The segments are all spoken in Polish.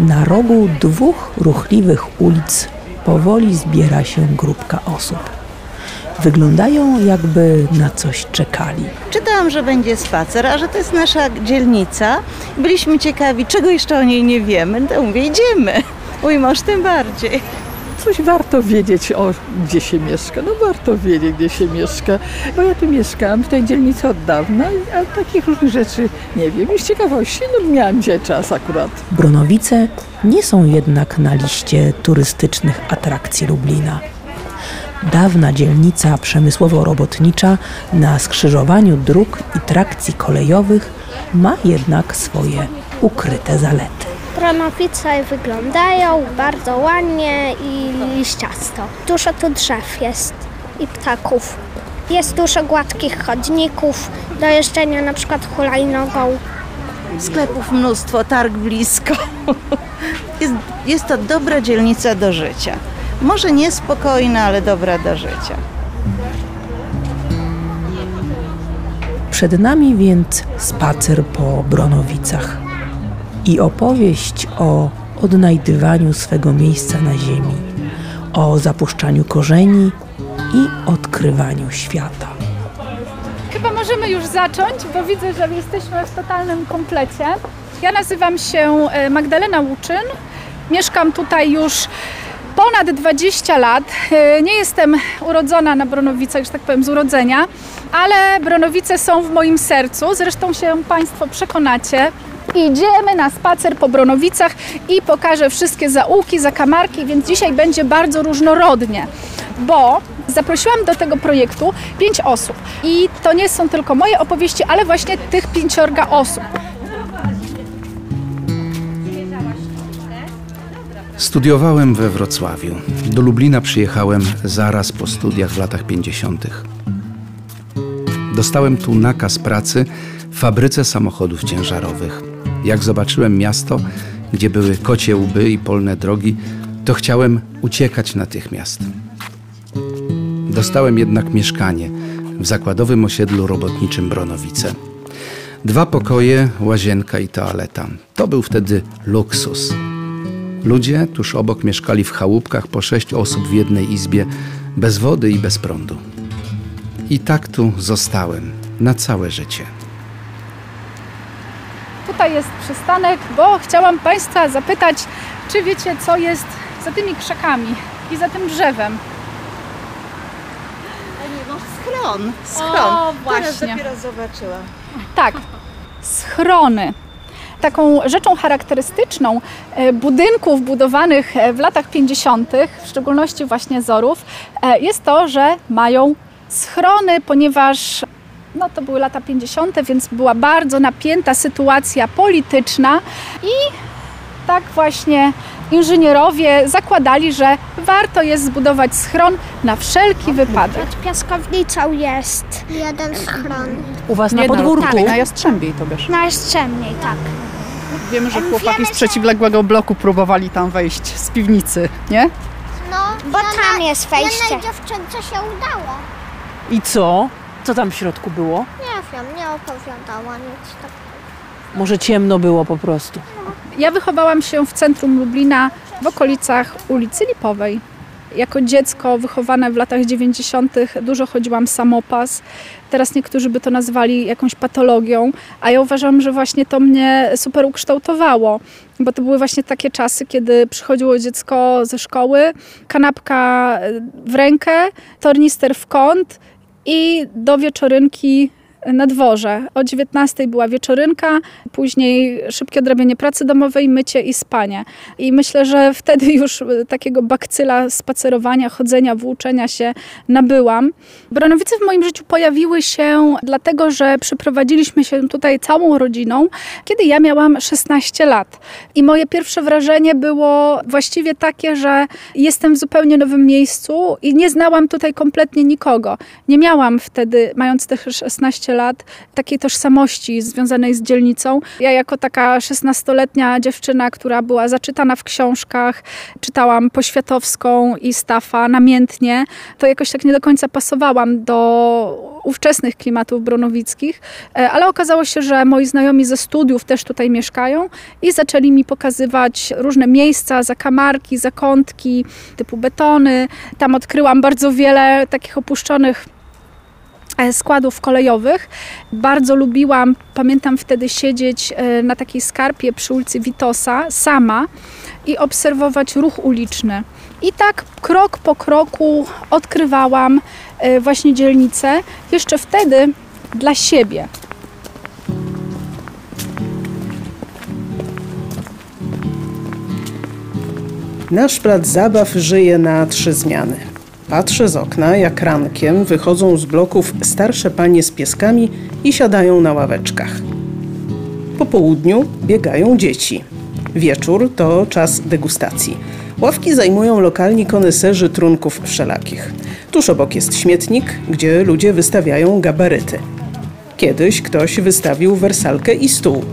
Na rogu dwóch ruchliwych ulic powoli zbiera się grupka osób. Wyglądają jakby na coś czekali. Czytałam, że będzie spacer, a że to jest nasza dzielnica. Byliśmy ciekawi, czego jeszcze o niej nie wiemy. To mówię, idziemy. Mój mąż tym bardziej. Coś warto wiedzieć, o, gdzie się mieszka. No warto wiedzieć, gdzie się mieszka. Bo ja tu mieszkałam w tej dzielnicy od dawna, a takich różnych rzeczy nie wiem. Już z ciekawości, no miałam dzisiaj czas akurat. Bronowice nie są jednak na liście turystycznych atrakcji Lublina. Dawna dzielnica przemysłowo-robotnicza na skrzyżowaniu dróg i trakcji kolejowych ma jednak swoje ukryte zalety. Bronowice wyglądają bardzo ładnie i liściasto. Dużo tu drzew jest i ptaków. Jest dużo gładkich chodników do jeżdżenia na przykład hulajnogą. Sklepów mnóstwo, targ blisko. Jest, jest to dobra dzielnica do życia. Może niespokojna, ale dobra do życia. Przed nami więc spacer po Bronowicach i opowieść o odnajdywaniu swego miejsca na ziemi, o zapuszczaniu korzeni i odkrywaniu świata. Chyba możemy już zacząć, bo widzę, że jesteśmy w totalnym komplecie. Ja nazywam się e, Magdalena Łuczyn. Mieszkam tutaj już ponad 20 lat. E, Nie jestem urodzona na Bronowicach, że tak powiem, z urodzenia, ale Bronowice są w moim sercu. Zresztą się Państwo przekonacie. Idziemy na spacer po Bronowicach i pokażę wszystkie zaułki, zakamarki, więc dzisiaj będzie bardzo różnorodnie, bo zaprosiłam do tego projektu pięć osób. I to nie są tylko moje opowieści, ale właśnie tych pięciorga osób. Studiowałem we Wrocławiu. Do Lublina przyjechałem zaraz po studiach w latach 50. Dostałem tu nakaz pracy w fabryce samochodów ciężarowych. Jak zobaczyłem miasto, gdzie były kocie łby i polne drogi, to chciałem uciekać natychmiast. Dostałem jednak mieszkanie w zakładowym osiedlu robotniczym Bronowice. Dwa pokoje, łazienka i toaleta. To był wtedy luksus. Ludzie tuż obok mieszkali w chałupkach po sześć osób w jednej izbie, bez wody i bez prądu. I tak tu zostałem na całe życie. Tutaj jest przystanek, bo chciałam Państwa zapytać, czy wiecie, co jest za tymi krzakami i za tym drzewem. Nie, no schron. Schron. O, Teraz właśnie. dopiero zobaczyłam. Tak, schrony. Taką rzeczą charakterystyczną e, budynków budowanych e, w latach 50., w szczególności właśnie Zorów, e, jest to, że mają schrony, ponieważ no, to były lata 50., więc była bardzo napięta sytuacja polityczna i tak właśnie inżynierowie zakładali, że warto jest zbudować schron na wszelki wypadek. Pod piaskownicą jest jeden schron. U Was na podwórku? Tak, na Jastrzębiej to wiesz. Na Jastrzębniej, tak. Wiemy, że chłopaki Wiemy, z przeciwległego bloku próbowali tam wejść z piwnicy, nie? No, bo tam jest wejście. Jednej dziewczynce się udało. I co? Co tam w środku było? Nie wiem, nie opowiadała nic tak. Może ciemno było po prostu. Ja wychowałam się w centrum Lublina w okolicach ulicy Lipowej. Jako dziecko wychowane w latach 90. dużo chodziłam samopas. Teraz niektórzy by to nazwali jakąś patologią, a ja uważam, że właśnie to mnie super ukształtowało, bo to były właśnie takie czasy, kiedy przychodziło dziecko ze szkoły, kanapka w rękę, tornister w kąt i do wieczorynki na dworze. O 19 była wieczorynka, później szybkie odrabianie pracy domowej, mycie i spanie. I myślę, że wtedy już takiego bakcyla spacerowania, chodzenia, włóczenia się nabyłam. Bronowice w moim życiu pojawiły się dlatego, że przyprowadziliśmy się tutaj całą rodziną, kiedy ja miałam 16 lat. I moje pierwsze wrażenie było właściwie takie, że jestem w zupełnie nowym miejscu i nie znałam tutaj kompletnie nikogo. Nie miałam wtedy, mając tych 16 15 lat takiej tożsamości związanej z dzielnicą. Ja jako taka 16-letnia dziewczyna, która była zaczytana w książkach, czytałam Poświatowską i Stafa namiętnie, to jakoś tak nie do końca pasowałam do ówczesnych klimatów bronowickich, e, ale okazało się, że moi znajomi ze studiów też tutaj mieszkają i zaczęli mi pokazywać różne miejsca, zakamarki, zakątki typu betony. Tam odkryłam bardzo wiele takich opuszczonych składów kolejowych. Bardzo lubiłam, pamiętam wtedy siedzieć e, na takiej skarpie przy ulicy Witosa sama i obserwować ruch uliczny. I tak krok po kroku odkrywałam e, właśnie dzielnicę, jeszcze wtedy dla siebie. Nasz plac zabaw żyje na trzy zmiany. Patrzę z okna, jak rankiem wychodzą z bloków starsze panie z pieskami i siadają na ławeczkach. Po południu biegają dzieci. Wieczór to czas degustacji. Ławki zajmują lokalni koneserzy trunków wszelakich. Tuż obok jest śmietnik, gdzie ludzie wystawiają gabaryty. Kiedyś ktoś wystawił wersalkę i stół.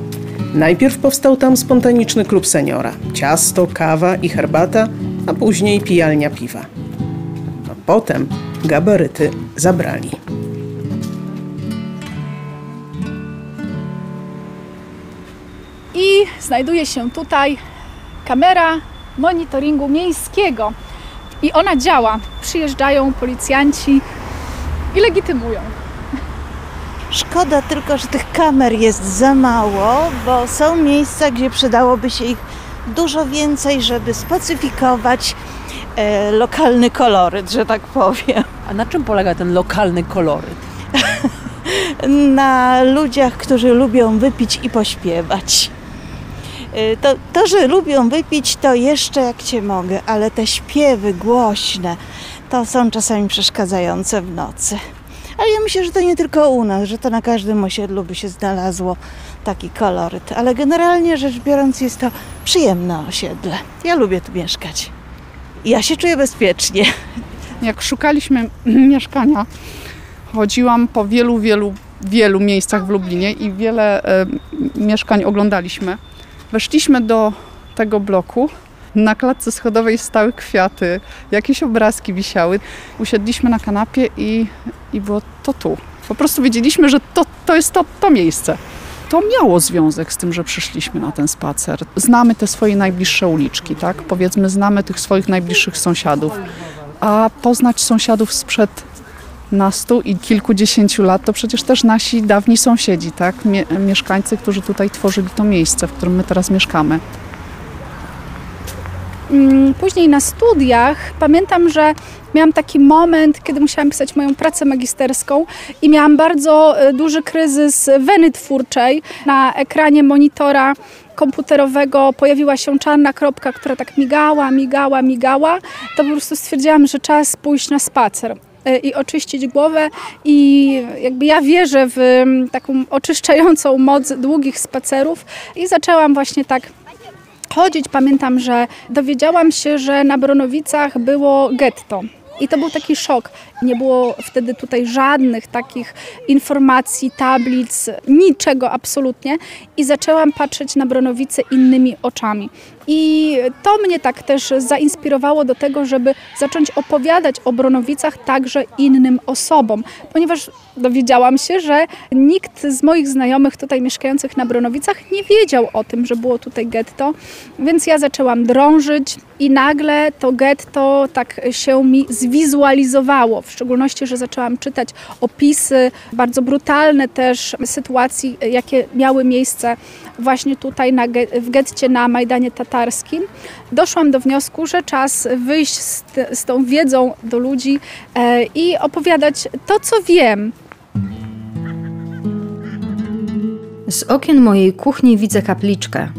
Najpierw powstał tam spontaniczny klub seniora. Ciasto, kawa i herbata, a później pijalnia piwa. Potem gabaryty zabrali. I znajduje się tutaj kamera monitoringu miejskiego. I ona działa. Przyjeżdżają policjanci i legitymują. Szkoda tylko, że tych kamer jest za mało, bo są miejsca, gdzie przydałoby się ich dużo więcej, żeby spacyfikować e, lokalny koloryt, że tak powiem. A na czym polega ten lokalny koloryt? Na ludziach, którzy lubią wypić i pośpiewać. E, To, to, że lubią wypić, to jeszcze jak cię mogę, ale te śpiewy głośne, to są czasami przeszkadzające w nocy. Ale ja myślę, że to nie tylko u nas, że to na każdym osiedlu by się znalazło taki koloryt. Ale generalnie rzecz biorąc jest to przyjemne osiedle. Ja lubię tu mieszkać. Ja się czuję bezpiecznie. Jak szukaliśmy mieszkania, chodziłam po wielu, wielu, wielu miejscach w Lublinie i wiele e, mieszkań oglądaliśmy. Weszliśmy do tego bloku. Na klatce schodowej stały kwiaty, jakieś obrazki wisiały. Usiedliśmy na kanapie i, i było to tu. Po prostu wiedzieliśmy, że to, to jest to, to miejsce. To miało związek z tym, że przyszliśmy na ten spacer. Znamy te swoje najbliższe uliczki, tak? Powiedzmy, znamy tych swoich najbliższych sąsiadów. A poznać sąsiadów sprzed nastu i kilkudziesięciu lat to przecież też nasi dawni sąsiedzi, tak? Mie- mieszkańcy, którzy tutaj tworzyli to miejsce, w którym my teraz mieszkamy. Mm, Później na studiach pamiętam, że miałam taki moment, kiedy musiałam pisać moją pracę magisterską i miałam bardzo e, duży kryzys weny twórczej. Na ekranie monitora komputerowego pojawiła się czarna kropka, która tak migała, migała, migała. To po prostu stwierdziłam, że czas pójść na spacer e, i oczyścić głowę i jakby ja wierzę w taką oczyszczającą moc długich spacerów i zaczęłam właśnie tak chodzić. Pamiętam, że dowiedziałam się, że na Bronowicach było getto. I to był taki szok. Nie było wtedy tutaj żadnych takich informacji, tablic, niczego absolutnie. I zaczęłam patrzeć na Bronowice innymi oczami. I to mnie tak też zainspirowało do tego, żeby zacząć opowiadać o Bronowicach także innym osobom, ponieważ dowiedziałam się, że nikt z moich znajomych tutaj mieszkających na Bronowicach nie wiedział o tym, że było tutaj getto, więc ja zaczęłam drążyć i nagle to getto tak się mi zwizualizowało, w szczególności, że zaczęłam czytać opisy, bardzo brutalne też sytuacji, jakie miały miejsce właśnie tutaj na, w getcie na Majdanie Tatarskim. Doszłam do wniosku, że czas wyjść z, z tą wiedzą do ludzi e, i opowiadać to, co wiem, Z okien mojej kuchni widzę kapliczkę.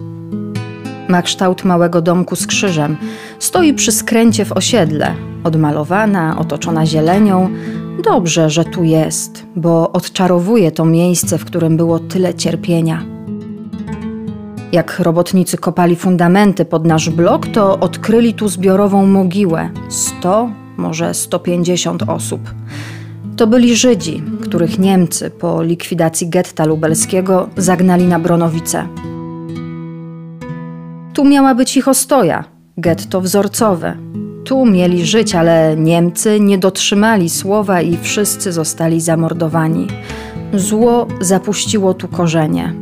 Ma kształt małego domku z krzyżem. Stoi przy skręcie w osiedle, odmalowana, otoczona zielenią. Dobrze, że tu jest, bo odczarowuje to miejsce, w którym było tyle cierpienia. Jak robotnicy kopali fundamenty pod nasz blok, to odkryli tu zbiorową mogiłę 100, może 150 osób. To byli Żydzi, których Niemcy po likwidacji getta lubelskiego zagnali na Bronowice. Tu miała być ich ostoja, getto wzorcowe. Tu mieli żyć, ale Niemcy nie dotrzymali słowa i wszyscy zostali zamordowani. Zło zapuściło tu korzenie.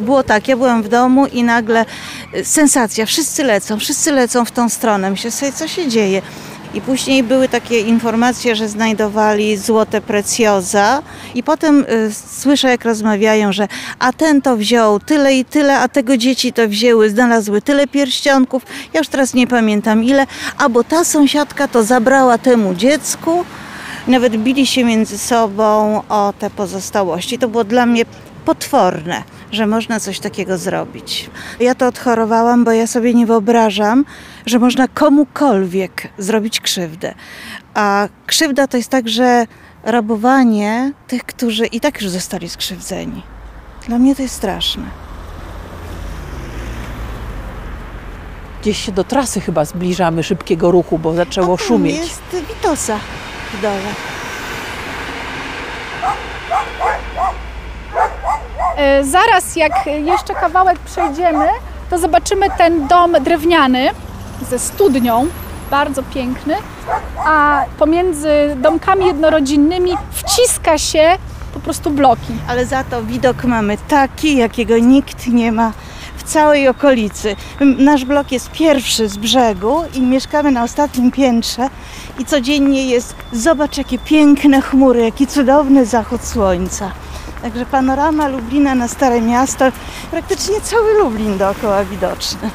Było tak, ja byłam w domu i nagle y, sensacja, wszyscy lecą, wszyscy lecą w tą stronę. Myślę sobie, co się dzieje. I później były takie informacje, że znajdowali złote precjoza i potem y, słyszę, jak rozmawiają, że a ten to wziął tyle i tyle, a tego dzieci to wzięły, znalazły tyle pierścionków, ja już teraz nie pamiętam ile, a bo ta sąsiadka to zabrała temu dziecku. Nawet bili się między sobą o te pozostałości. To było dla mnie potworne, że można coś takiego zrobić. Ja to odchorowałam, bo ja sobie nie wyobrażam, że można komukolwiek zrobić krzywdę. A krzywda to jest także rabowanie tych, którzy i tak już zostali skrzywdzeni. Dla mnie to jest straszne. Gdzieś się do trasy chyba zbliżamy szybkiego ruchu, bo zaczęło A tam szumieć. jest Witosa w dole. Zaraz jak jeszcze kawałek przejdziemy, to zobaczymy ten dom drewniany ze studnią, bardzo piękny, a pomiędzy domkami jednorodzinnymi wciska się po prostu bloki. Ale za to widok mamy taki, jakiego nikt nie ma w całej okolicy. Nasz blok jest pierwszy z brzegu i mieszkamy na ostatnim piętrze i codziennie jest, zobacz jakie piękne chmury, jaki cudowny zachód słońca. Także panorama Lublina na Stare Miasto, praktycznie cały Lublin dookoła widoczny.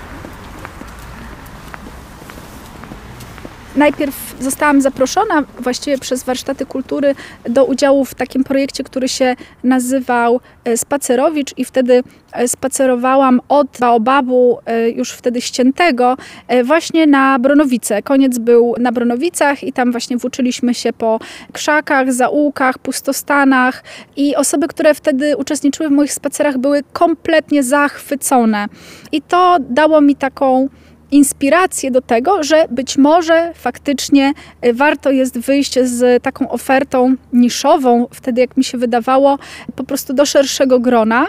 Najpierw zostałam zaproszona właściwie przez warsztaty kultury do udziału w takim projekcie, który się nazywał e, Spacerowicz i wtedy e, spacerowałam od Baobabu e, już wtedy ściętego właśnie na Bronowice. Koniec był na Bronowicach i tam właśnie włóczyliśmy się po krzakach, zaułkach, pustostanach i osoby, które wtedy uczestniczyły w moich spacerach były kompletnie zachwycone. I to dało mi taką inspirację do tego, że być może faktycznie y, warto jest wyjść z taką ofertą niszową, wtedy jak mi się wydawało, po prostu do szerszego grona.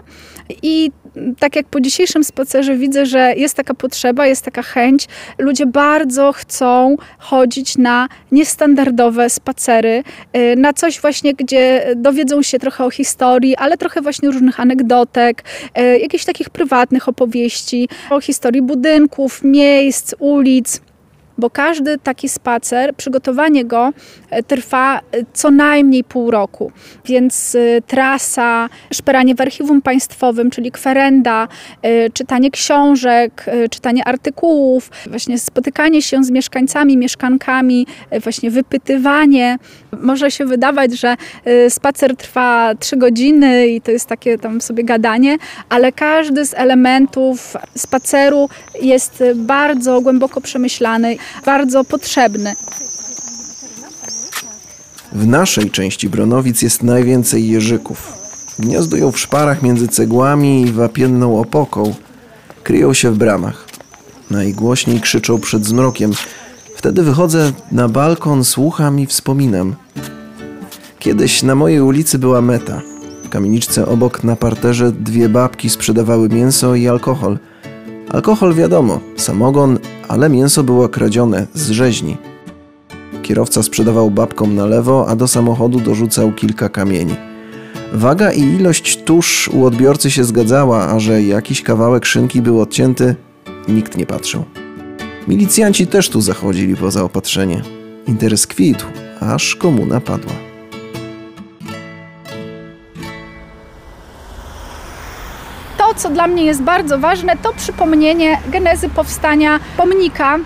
I tak jak po dzisiejszym spacerze widzę, że jest taka potrzeba, jest taka chęć. Ludzie bardzo chcą chodzić na niestandardowe spacery, y, na coś właśnie, gdzie dowiedzą się trochę o historii, ale trochę właśnie różnych anegdotek, y, jakichś takich prywatnych opowieści o historii budynków, miejsc, ulic bo każdy taki spacer, przygotowanie go e, trwa e, co najmniej pół roku. Więc e, trasa, szperanie w archiwum państwowym, czyli kwerenda, czytanie książek, czytanie artykułów, właśnie spotykanie się z mieszkańcami, mieszkankami, właśnie wypytywanie. Może się wydawać, że spacer trwa trzy godziny i to jest takie tam sobie gadanie, ale każdy z elementów spaceru jest bardzo głęboko przemyślany bardzo potrzebny. W naszej części Bronowic jest najwięcej jeżyków. Gniazdują w szparach między cegłami i wapienną opoką. Kryją się w bramach. Najgłośniej krzyczą przed zmrokiem. Wtedy wychodzę na balkon, słucham i wspominam. Kiedyś na mojej ulicy była meta. W kamieniczce obok na parterze dwie babki sprzedawały mięso i alkohol. Alkohol wiadomo, samogon, ale mięso było kradzione z rzeźni. Kierowca sprzedawał babkom na lewo, a do samochodu dorzucał kilka kamieni. Waga i ilość tusz u odbiorcy się zgadzała, a że jakiś kawałek szynki był odcięty, nikt nie patrzył. Milicjanci też tu zachodzili po zaopatrzenie. Interes kwitł, aż komuna padła. Co dla mnie jest bardzo ważne, to przypomnienie genezy powstania pomnika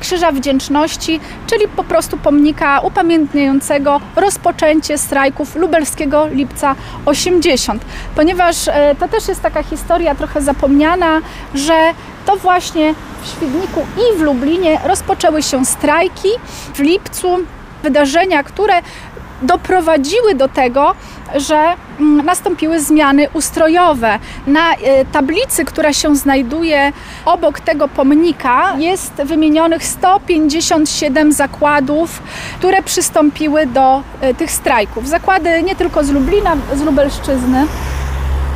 Krzyża Wdzięczności, czyli po prostu pomnika upamiętniającego rozpoczęcie strajków lubelskiego lipca 80. Ponieważ e, to też jest taka historia trochę zapomniana, że to właśnie w Świdniku i w Lublinie rozpoczęły się strajki w lipcu, wydarzenia, które doprowadziły do tego, że mm, nastąpiły zmiany ustrojowe. Na e, tablicy, która się znajduje obok tego pomnika, jest wymienionych 157 zakładów, które przystąpiły do e, tych strajków. Zakłady nie tylko z Lublina, z Lubelszczyzny.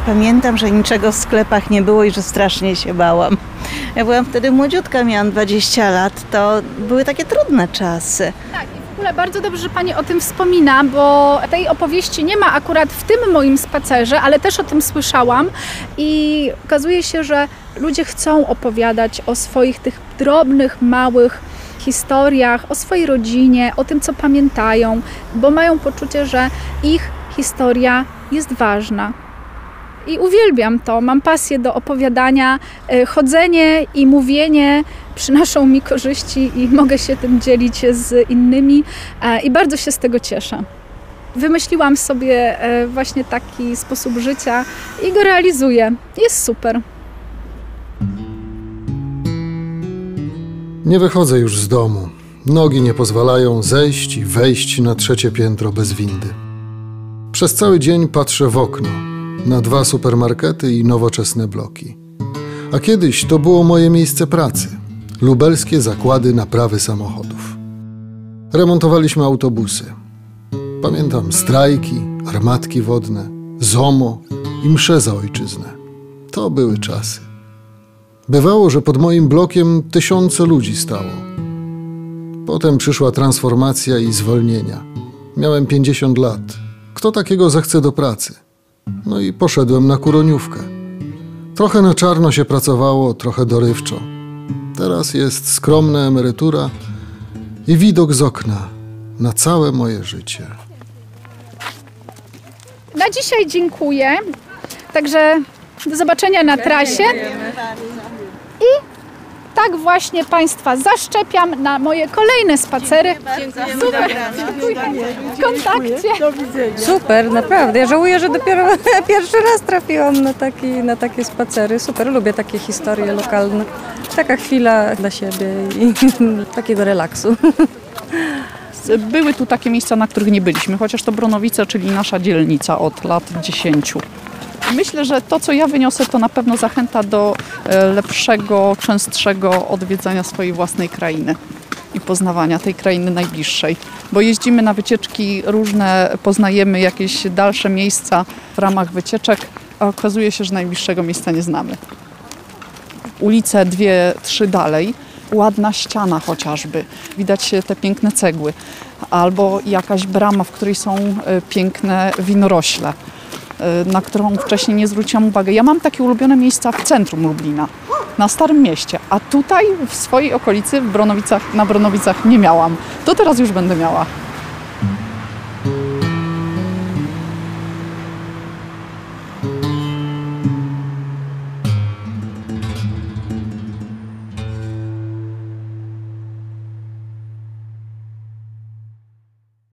Pamiętam, że niczego w sklepach nie było i że strasznie się bałam. Ja byłam wtedy młodziutka, miałam 20 lat, to były takie trudne czasy. Tak, ogóle bardzo dobrze, że Pani o tym wspomina, bo tej opowieści nie ma akurat w tym moim spacerze, ale też o tym słyszałam i okazuje się, że ludzie chcą opowiadać o swoich tych drobnych, małych historiach, o swojej rodzinie, o tym, co pamiętają, bo mają poczucie, że ich historia jest ważna. I uwielbiam to. Mam pasję do opowiadania. E, Chodzenie i mówienie przynoszą mi korzyści i mogę się tym dzielić z innymi e, i bardzo się z tego cieszę. Wymyśliłam sobie e, właśnie taki sposób życia i go realizuję. Jest super. Nie wychodzę już z domu. Nogi nie pozwalają zejść i wejść na trzecie piętro bez windy. Przez cały dzień patrzę w okno na dwa supermarkety i nowoczesne bloki. A kiedyś to było moje miejsce pracy lubelskie zakłady naprawy samochodów. Remontowaliśmy autobusy. Pamiętam strajki, armatki wodne, ZOMO i msze za ojczyznę. To były czasy. Bywało, że pod moim blokiem tysiące ludzi stało. Potem przyszła transformacja i zwolnienia. Miałem 50 lat. Kto takiego zechce do pracy? No i poszedłem na kuroniówkę. Trochę na czarno się pracowało, trochę dorywczo. Teraz jest skromna emerytura i widok z okna na całe moje życie. Na dzisiaj dziękuję. Także do zobaczenia na trasie. I tak właśnie Państwa zaszczepiam na moje kolejne spacery. Super, dziękuję. W kontakcie. Super, naprawdę. Ja żałuję, że dopiero pierwszy raz trafiłam na, taki, na takie spacery. Super, lubię takie historie lokalne. Taka chwila dla siebie i takiego relaksu. Były tu takie miejsca, na których nie byliśmy, chociaż to Bronowice, czyli nasza dzielnica od lat 10. Myślę, że to, co ja wyniosę, to na pewno zachęta do e, lepszego, częstszego odwiedzania swojej własnej krainy i poznawania tej krainy najbliższej. Bo jeździmy na wycieczki różne, poznajemy jakieś dalsze miejsca w ramach wycieczek, a okazuje się, że najbliższego miejsca nie znamy. Ulice dwie, trzy dalej, ładna ściana chociażby, widać te piękne cegły, albo jakaś brama, w której są e, piękne winorośle na którą wcześniej nie zwróciłam uwagi. Ja mam takie ulubione miejsca w centrum Lublina, na Starym Mieście, a tutaj w swojej okolicy, w Bronowicach, na Bronowicach nie miałam. To teraz już będę miała.